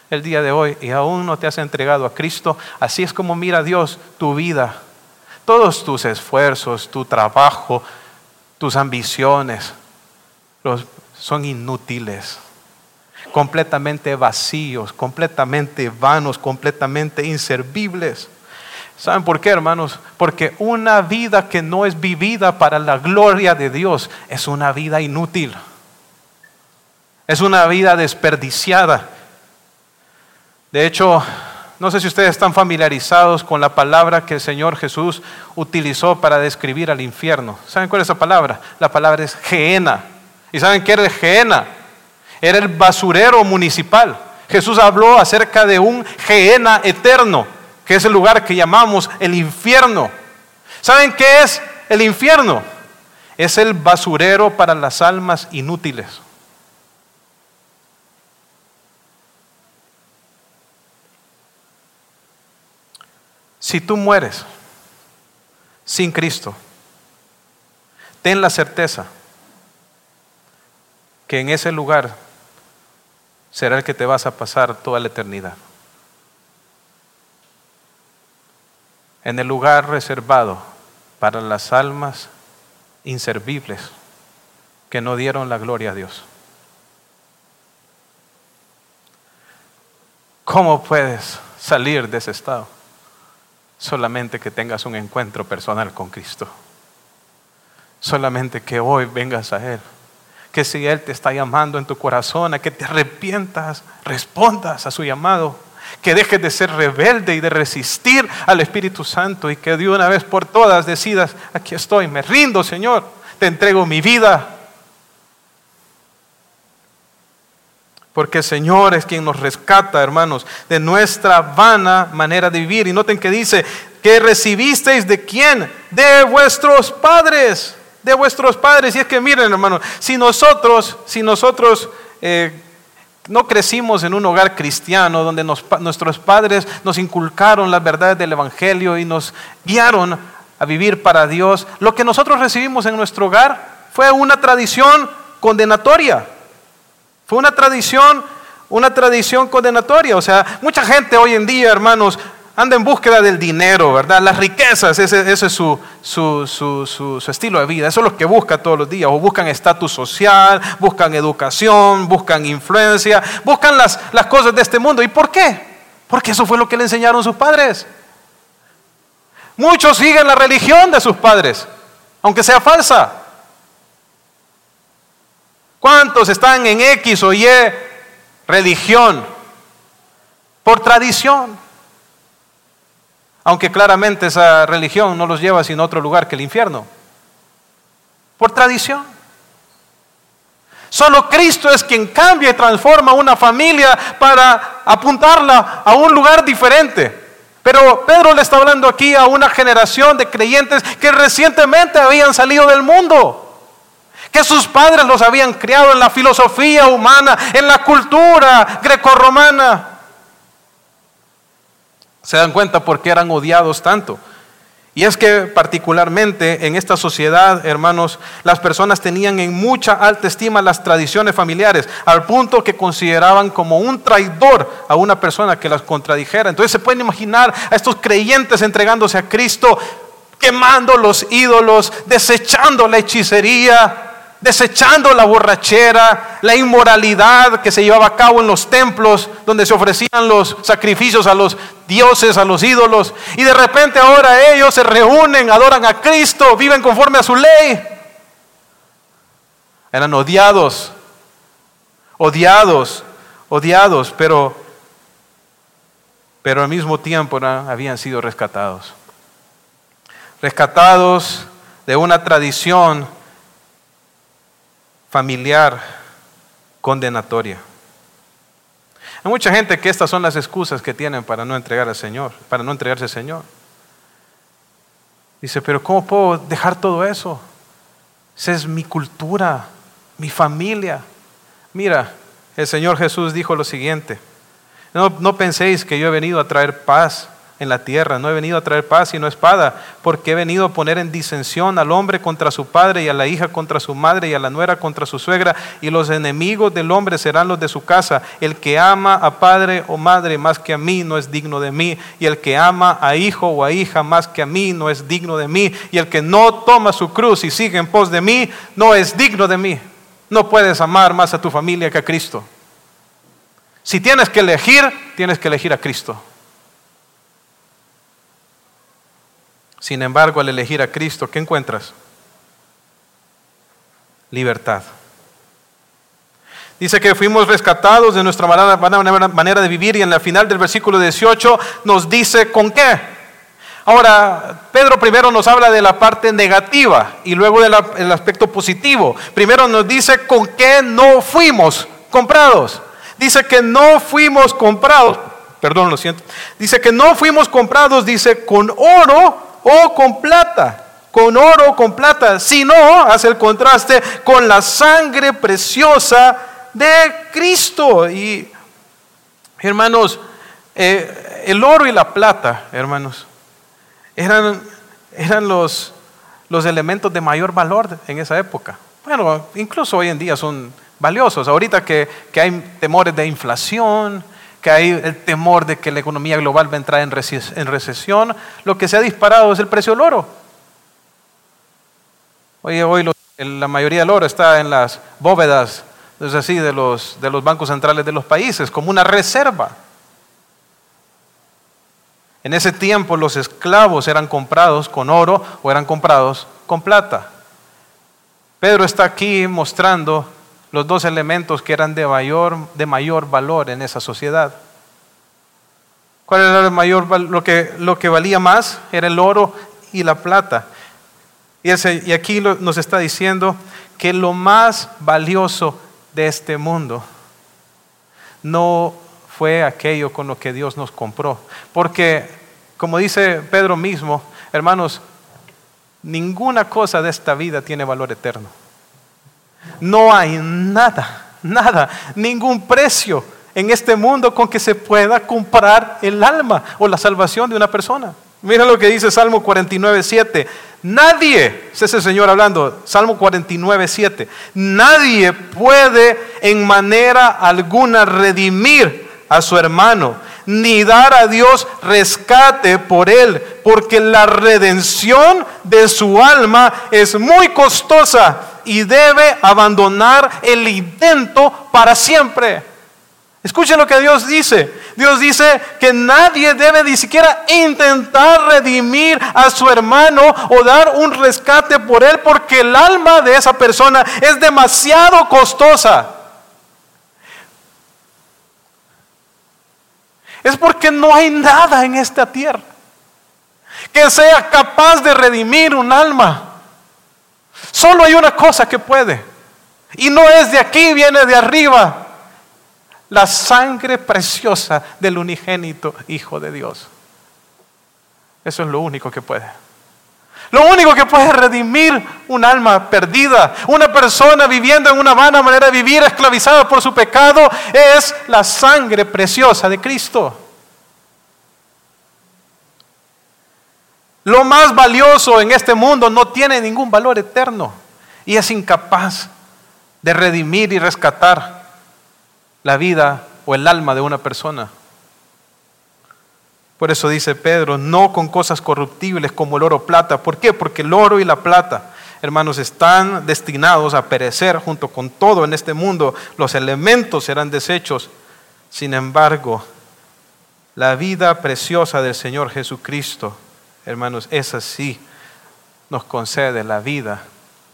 el día de hoy y aún no te has entregado a Cristo, así es como mira Dios tu vida. Todos tus esfuerzos, tu trabajo, tus ambiciones son inútiles, completamente vacíos, completamente vanos, completamente inservibles. ¿Saben por qué, hermanos? Porque una vida que no es vivida para la gloria de Dios es una vida inútil. Es una vida desperdiciada. De hecho, no sé si ustedes están familiarizados con la palabra que el Señor Jesús utilizó para describir al infierno. ¿Saben cuál es esa palabra? La palabra es Geena. ¿Y saben qué era Geena? Era el basurero municipal. Jesús habló acerca de un Geena eterno, que es el lugar que llamamos el infierno. ¿Saben qué es el infierno? Es el basurero para las almas inútiles. Si tú mueres sin Cristo, ten la certeza que en ese lugar será el que te vas a pasar toda la eternidad. En el lugar reservado para las almas inservibles que no dieron la gloria a Dios. ¿Cómo puedes salir de ese estado? Solamente que tengas un encuentro personal con Cristo. Solamente que hoy vengas a Él. Que si Él te está llamando en tu corazón a que te arrepientas, respondas a su llamado. Que dejes de ser rebelde y de resistir al Espíritu Santo y que de una vez por todas decidas, aquí estoy, me rindo Señor, te entrego mi vida, Porque el Señor es quien nos rescata, hermanos, de nuestra vana manera de vivir. Y noten que dice, que recibisteis de quién? De vuestros padres. De vuestros padres. Y es que miren, hermanos, si nosotros, si nosotros eh, no crecimos en un hogar cristiano donde nuestros padres nos inculcaron las verdades del Evangelio y nos guiaron a vivir para Dios, lo que nosotros recibimos en nuestro hogar fue una tradición condenatoria. Fue una tradición, una tradición condenatoria. O sea, mucha gente hoy en día, hermanos, anda en búsqueda del dinero, ¿verdad? Las riquezas, ese, es su, estilo de vida. Eso es lo que busca todos los días. O buscan estatus social, buscan educación, buscan influencia, buscan las cosas de este mundo. ¿Y por qué? Porque eso fue lo que le enseñaron sus padres. Muchos siguen la religión de sus padres, aunque sea falsa. ¿Cuántos están en X o Y religión? Por tradición. Aunque claramente esa religión no los lleva sino a otro lugar que el infierno. Por tradición. Solo Cristo es quien cambia y transforma una familia para apuntarla a un lugar diferente. Pero Pedro le está hablando aquí a una generación de creyentes que recientemente habían salido del mundo que sus padres los habían criado en la filosofía humana, en la cultura grecorromana. ¿Se dan cuenta por qué eran odiados tanto? Y es que particularmente en esta sociedad, hermanos, las personas tenían en mucha alta estima las tradiciones familiares, al punto que consideraban como un traidor a una persona que las contradijera. Entonces se pueden imaginar a estos creyentes entregándose a Cristo, quemando los ídolos, desechando la hechicería, desechando la borrachera, la inmoralidad que se llevaba a cabo en los templos donde se ofrecían los sacrificios a los dioses, a los ídolos. Y de repente ahora ellos se reúnen, adoran a Cristo, viven conforme a su ley. Eran odiados, odiados, odiados, pero, pero al mismo tiempo habían sido rescatados. Rescatados de una tradición familiar condenatoria. Hay mucha gente que estas son las excusas que tienen para no entregar al Señor, para no entregarse al Señor. Dice, pero ¿cómo puedo dejar todo eso? Esa es mi cultura, mi familia. Mira, el Señor Jesús dijo lo siguiente, no, no penséis que yo he venido a traer paz en la tierra. No he venido a traer paz y no espada, porque he venido a poner en disensión al hombre contra su padre y a la hija contra su madre y a la nuera contra su suegra, y los enemigos del hombre serán los de su casa. El que ama a padre o madre más que a mí no es digno de mí, y el que ama a hijo o a hija más que a mí no es digno de mí, y el que no toma su cruz y sigue en pos de mí no es digno de mí. No puedes amar más a tu familia que a Cristo. Si tienes que elegir, tienes que elegir a Cristo. Sin embargo, al elegir a Cristo, ¿qué encuentras? Libertad. Dice que fuimos rescatados de nuestra manera de vivir y en la final del versículo 18 nos dice con qué. Ahora, Pedro primero nos habla de la parte negativa y luego del aspecto positivo. Primero nos dice con qué no fuimos comprados. Dice que no fuimos comprados, perdón, lo siento. Dice que no fuimos comprados, dice, con oro o con plata, con oro o con plata, sino, hace el contraste, con la sangre preciosa de Cristo. Y, hermanos, eh, el oro y la plata, hermanos, eran, eran los, los elementos de mayor valor en esa época. Bueno, incluso hoy en día son valiosos. Ahorita que, que hay temores de inflación, que hay el temor de que la economía global va a entrar en, recesión, lo que se ha disparado es el precio del oro. Hoy, la mayoría del oro está en las bóvedas es así, de los bancos centrales de los países, como una reserva. En ese tiempo los esclavos eran comprados con oro o eran comprados con plata. Pedro está aquí mostrando los dos elementos que eran de mayor, de mayor valor en esa sociedad. ¿Cuál era el mayor, lo, que, lo que valía más? Era el oro y la plata. Y, y aquí nos está diciendo que lo más valioso de este mundo no fue aquello con lo que Dios nos compró. Porque, como dice Pedro mismo, hermanos, ninguna cosa de esta vida tiene valor eterno. No hay nada, nada, ningún precio en este mundo con que se pueda comprar el alma o la salvación de una persona. Mira lo que dice Salmo 49, 7. Nadie, es ese Señor hablando, Salmo 49, 7. Nadie puede en manera alguna redimir a su hermano, ni dar a Dios rescate por él, porque la redención de su alma es muy costosa y debe abandonar el intento para siempre. Escuchen lo que Dios dice. Dios dice que nadie debe ni siquiera intentar redimir a su hermano o dar un rescate por él porque el alma de esa persona es demasiado costosa. Es porque no hay nada en esta tierra que sea capaz de redimir un alma. Solo hay una cosa que puede. Y no es de aquí, viene de arriba. La sangre preciosa del unigénito Hijo de Dios. Eso es lo único que puede. Lo único que puede redimir un alma perdida, una persona viviendo en una vana manera de vivir, esclavizada por su pecado, es la sangre preciosa de Cristo. Lo más valioso en este mundo no tiene ningún valor eterno y es incapaz de redimir y rescatar la vida o el alma de una persona. Por eso dice Pedro, no con cosas corruptibles como el oro plata. ¿Por qué? Porque el oro y la plata, hermanos, están destinados a perecer junto con todo en este mundo. Los elementos serán desechos. Sin embargo, la vida preciosa del Señor Jesucristo hermanos, esa sí nos concede la vida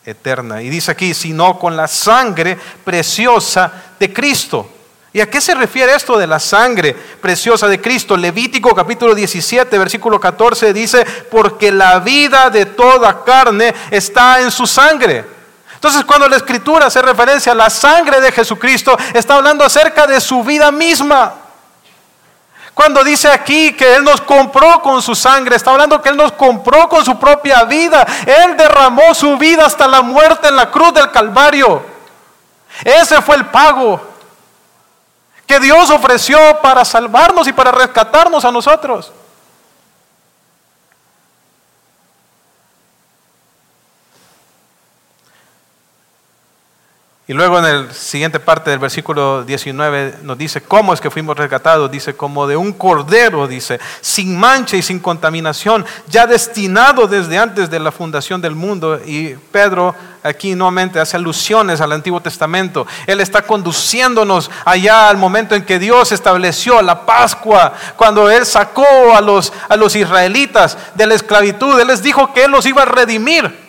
eterna. Y dice aquí, sino con la sangre preciosa de Cristo. ¿Y a qué se refiere esto de la sangre preciosa de Cristo? Levítico capítulo 17, versículo 14 dice, porque la vida de toda carne está en su sangre. Entonces cuando la escritura hace referencia a la sangre de Jesucristo, está hablando acerca de su vida misma. Cuando dice aquí que Él nos compró con su sangre, está hablando que Él nos compró con su propia vida. Él derramó su vida hasta la muerte en la cruz del Calvario. Ese fue el pago que Dios ofreció para salvarnos y para rescatarnos a nosotros. Y luego en la siguiente parte del versículo 19 nos dice cómo es que fuimos rescatados. Dice como de un cordero, dice, sin mancha y sin contaminación, ya destinado desde antes de la fundación del mundo. Y Pedro aquí nuevamente hace alusiones al Antiguo Testamento. Él está conduciéndonos allá al momento en que Dios estableció la Pascua, cuando Él sacó a los, a los israelitas de la esclavitud. Él les dijo que Él los iba a redimir.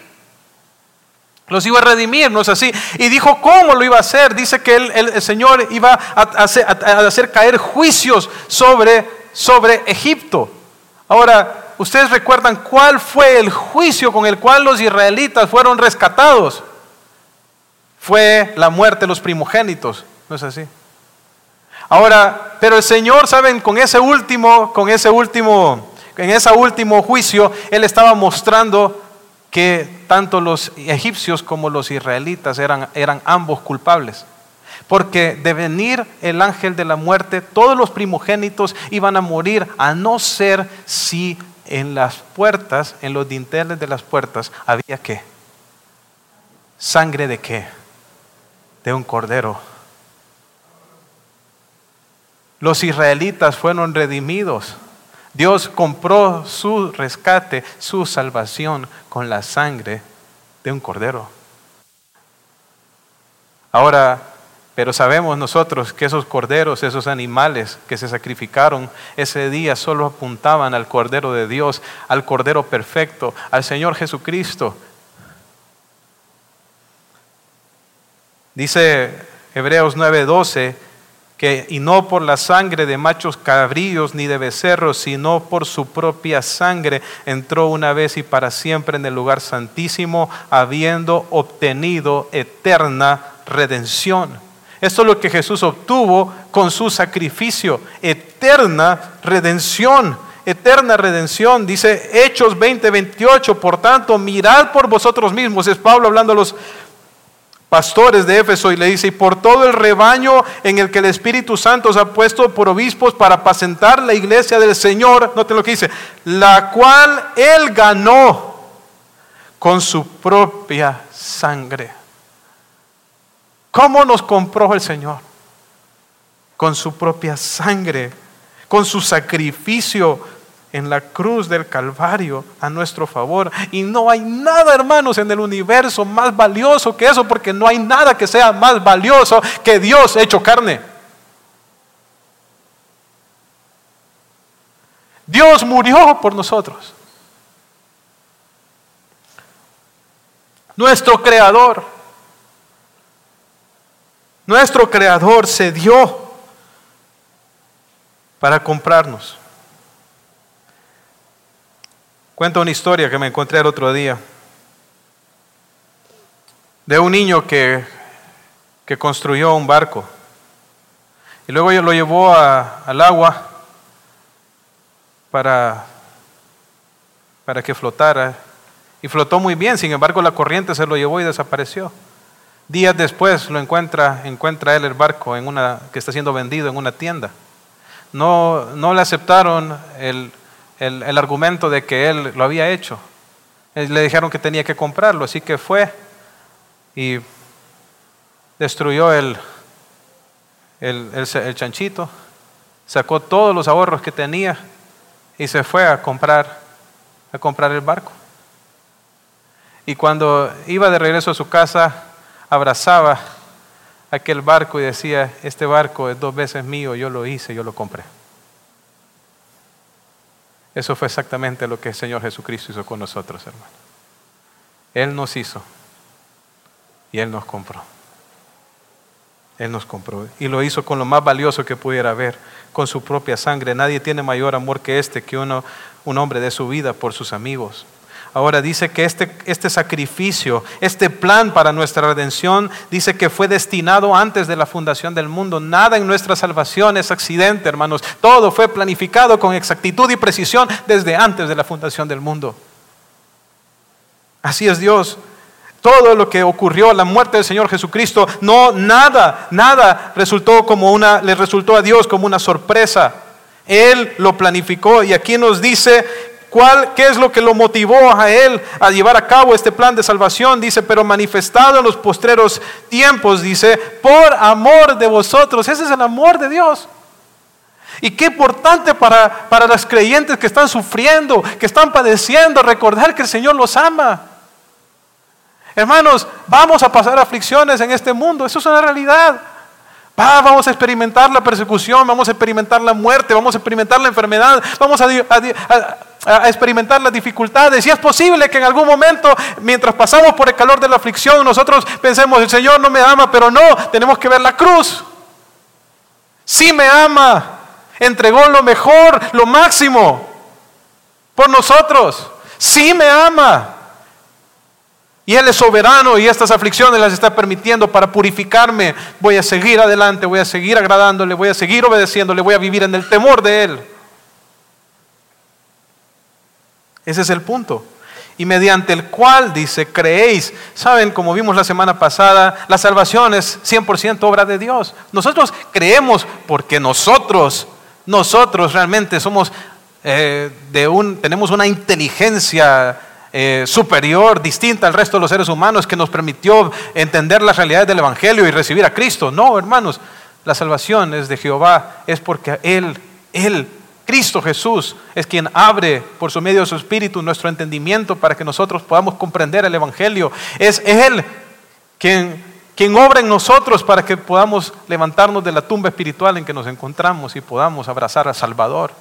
Los iba a redimir, ¿no es así? Y dijo cómo lo iba a hacer. Dice que el, Señor iba a hacer, caer juicios sobre, sobre Egipto. Ahora, ¿ustedes recuerdan cuál fue el juicio con el cual los israelitas fueron rescatados? Fue la muerte de los primogénitos, ¿no es así? Ahora, pero el Señor, ¿saben? Con ese último, con ese último, en ese último juicio, Él estaba mostrando que tanto los egipcios como los israelitas eran, eran ambos culpables. Porque de venir el ángel de la muerte, todos los primogénitos iban a morir, a no ser si en las puertas, en los dinteles de las puertas, había qué? ¿Sangre de qué? De un cordero. Los israelitas fueron redimidos Dios compró su rescate, su salvación con la sangre de un cordero. Ahora, pero sabemos nosotros que esos corderos, esos animales que se sacrificaron ese día solo apuntaban al Cordero de Dios, al Cordero perfecto, al Señor Jesucristo. Dice Hebreos 9:12 que, y no por la sangre de machos cabríos ni de becerros, sino por su propia sangre, entró una vez y para siempre en el lugar santísimo, habiendo obtenido eterna redención. Esto es lo que Jesús obtuvo con su sacrificio, eterna redención. Eterna redención, dice Hechos 20, 28. Por tanto, mirad por vosotros mismos. Es Pablo hablando a los pastores de Éfeso y le dice, y por todo el rebaño en el que el Espíritu Santo os ha puesto por obispos para apacentar la iglesia del Señor, note lo que dice, la cual Él ganó con su propia sangre. ¿Cómo nos compró el Señor? Con su propia sangre, con su sacrificio en la cruz del Calvario a nuestro favor. Y no hay nada, hermanos, en el universo más valioso que eso, porque no hay nada que sea más valioso que Dios hecho carne. Dios murió por nosotros. Nuestro creador, nuestro creador se dio para comprarnos. Cuento una historia que me encontré el otro día de un niño que, que construyó un barco y luego lo llevó al agua para, para que flotara y flotó muy bien, sin embargo la corriente se lo llevó y desapareció. Días después lo encuentra, encuentra él el barco en una, que está siendo vendido en una tienda. No, no le aceptaron el, el, argumento de que él lo había hecho. Le dijeron que tenía que comprarlo, así que fue y destruyó el, el, el, chanchito, sacó todos los ahorros que tenía y se fue a comprar, a comprar el barco. Y cuando iba de regreso a su casa, abrazaba aquel barco y decía, este barco es dos veces mío, yo lo hice, yo lo compré. Eso fue exactamente lo que el Señor Jesucristo hizo con nosotros, hermano. Él nos hizo y Él nos compró. Él nos compró y lo hizo con lo más valioso que pudiera haber, con su propia sangre. Nadie tiene mayor amor que este, que uno, un hombre de su vida por sus amigos. Ahora dice que este, este sacrificio, este plan para nuestra redención, dice que fue destinado antes de la fundación del mundo. Nada en nuestra salvación es accidente, hermanos. Todo fue planificado con exactitud y precisión desde antes de la fundación del mundo. Así es Dios. Todo lo que ocurrió, la muerte del Señor Jesucristo, no nada, nada resultó como una le resultó a Dios como una sorpresa. Él lo planificó y aquí nos dice ¿Cuál, ¿Qué es lo que lo motivó a él a llevar a cabo este plan de salvación? Dice, pero manifestado en los postreros tiempos, dice, por amor de vosotros. Ese es el amor de Dios. Y qué importante para, para los creyentes que están sufriendo, que están padeciendo, recordar que el Señor los ama. Hermanos, vamos a pasar aflicciones en este mundo, eso es una realidad. Vamos a experimentar la persecución, vamos a experimentar la muerte, vamos a experimentar la enfermedad, vamos a, a, experimentar las dificultades. Y es posible que en algún momento, mientras pasamos por el calor de la aflicción, nosotros pensemos, el Señor no me ama, pero no, tenemos que ver la cruz. Sí me ama, entregó lo mejor, lo máximo por nosotros. Sí me ama. Y Él es soberano y estas aflicciones las está permitiendo para purificarme. Voy a seguir adelante, voy a seguir agradándole, voy a seguir obedeciéndole, voy a vivir en el temor de Él. Ese es el punto. Y mediante el cual, dice, creéis. Saben, como vimos la semana pasada, la salvación es 100% obra de Dios. Nosotros creemos porque nosotros, nosotros realmente somos eh, de un, tenemos una inteligencia eh, superior, distinta al resto de los seres humanos, que nos permitió entender las realidades del Evangelio y recibir a Cristo. No, hermanos, la salvación es de Jehová, es porque Él, Él, Cristo Jesús, es quien abre por su medio de su Espíritu nuestro entendimiento para que nosotros podamos comprender el Evangelio. Es Él quien, quien obra en nosotros para que podamos levantarnos de la tumba espiritual en que nos encontramos y podamos abrazar al Salvador.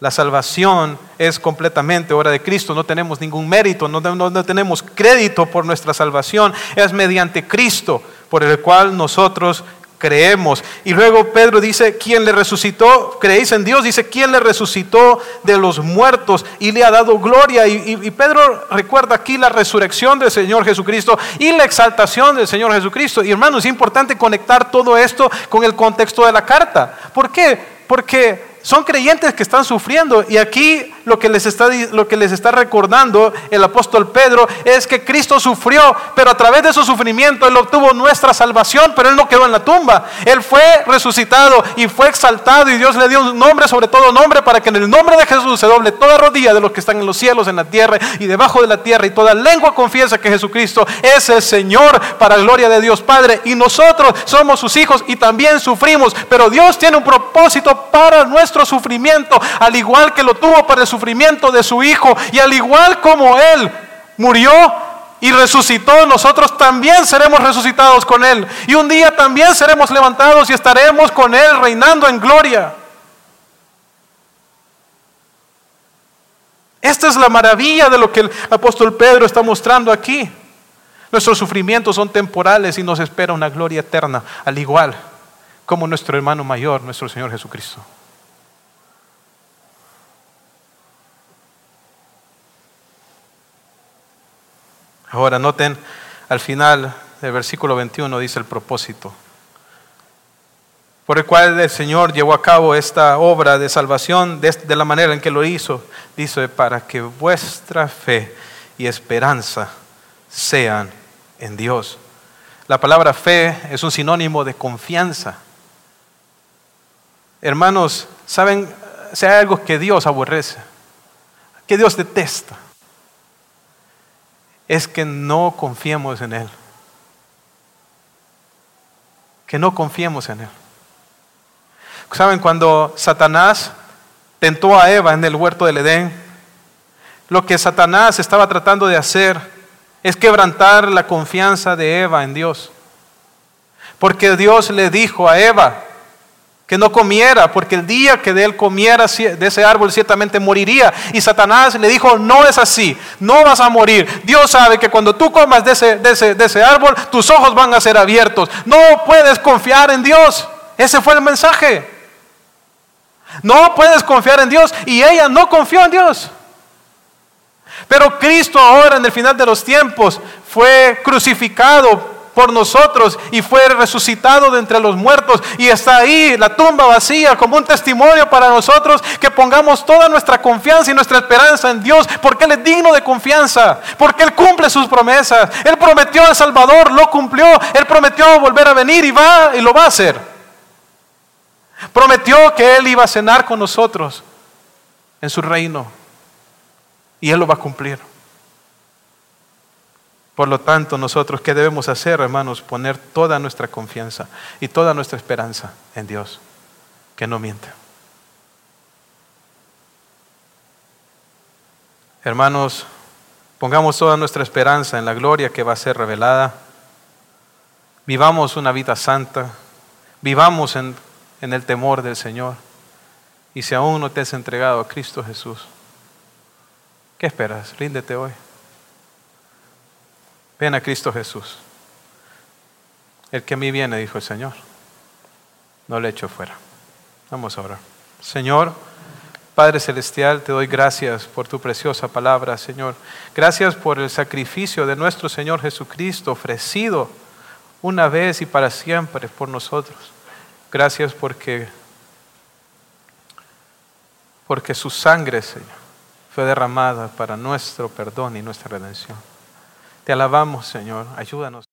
La salvación es completamente obra de Cristo, no tenemos ningún mérito, no, tenemos crédito por nuestra salvación, es mediante Cristo por el cual nosotros creemos. Y luego Pedro dice, ¿quién le resucitó? ¿Creéis en Dios? Dice, ¿quién le resucitó de los muertos y le ha dado gloria? Y, y, Pedro recuerda aquí la resurrección del Señor Jesucristo y la exaltación del Señor Jesucristo. Y hermanos, es importante conectar todo esto con el contexto de la carta. ¿Por qué? Porque son creyentes que están sufriendo y aquí lo que, les está, lo que les está recordando el apóstol Pedro es que Cristo sufrió, pero a través de su sufrimiento Él obtuvo nuestra salvación, pero Él no quedó en la tumba. Él fue resucitado y fue exaltado y Dios le dio un nombre sobre todo nombre para que en el nombre de Jesús se doble toda rodilla de los que están en los cielos, en la tierra y debajo de la tierra y toda lengua confiesa que Jesucristo es el Señor para gloria de Dios Padre y nosotros somos sus hijos y también sufrimos, pero Dios tiene un propósito para nuestro sufrimiento, al igual que lo tuvo para el sufrimiento de su Hijo. Y al igual como Él murió y resucitó, nosotros también seremos resucitados con Él. Y un día también seremos levantados y estaremos con Él reinando en gloria. Esta es la maravilla de lo que el apóstol Pedro está mostrando aquí. Nuestros sufrimientos son temporales y nos espera una gloria eterna, al igual como nuestro hermano mayor, nuestro Señor Jesucristo. Ahora noten al final del versículo 21 dice el propósito, por el cual el Señor llevó a cabo esta obra de salvación de, la manera en que lo hizo. Dice, para que vuestra fe y esperanza sean en Dios. La palabra fe es un sinónimo de confianza. Hermanos, ¿saben si hay algo que Dios aborrece? Que Dios detesta es que no confiemos en Él. Que no confiemos en Él. ¿Saben cuando Satanás tentó a Eva en el huerto del Edén? Lo que Satanás estaba tratando de hacer es quebrantar la confianza de Eva en Dios. Porque Dios le dijo a Eva, que no comiera, porque el día que de él comiera de ese árbol ciertamente moriría. Y Satanás le dijo, no es así, no vas a morir. Dios sabe que cuando tú comas de ese, de ese, de ese árbol, tus ojos van a ser abiertos. No puedes confiar en Dios. Ese fue el mensaje. No puedes confiar en Dios. Y ella no confió en Dios. Pero Cristo ahora en el final de los tiempos fue crucificado por nosotros y fue resucitado de entre los muertos y está ahí la tumba vacía como un testimonio para nosotros que pongamos toda nuestra confianza y nuestra esperanza en Dios porque Él es digno de confianza, porque Él cumple sus promesas. Él prometió al Salvador, lo cumplió, Él prometió volver a venir y va y lo va a hacer. Prometió que Él iba a cenar con nosotros en su reino y Él lo va a cumplir. Por lo tanto, nosotros, ¿qué debemos hacer, hermanos? Poner toda nuestra confianza y toda nuestra esperanza en Dios, que no miente. Hermanos, pongamos toda nuestra esperanza en la gloria que va a ser revelada. Vivamos una vida santa, vivamos en, en el temor del Señor. Y si aún no te has entregado a Cristo Jesús, ¿qué esperas? Ríndete hoy. Ven a Cristo Jesús. El que a mí viene, dijo el Señor, no le echo fuera. Vamos a orar. Señor, Padre Celestial, te doy gracias por tu preciosa palabra, Señor. Gracias por el sacrificio de nuestro Señor Jesucristo ofrecido una vez y para siempre por nosotros. Gracias porque porque su sangre, Señor, fue derramada para nuestro perdón y nuestra redención. Te alabamos, Señor. Ayúdanos.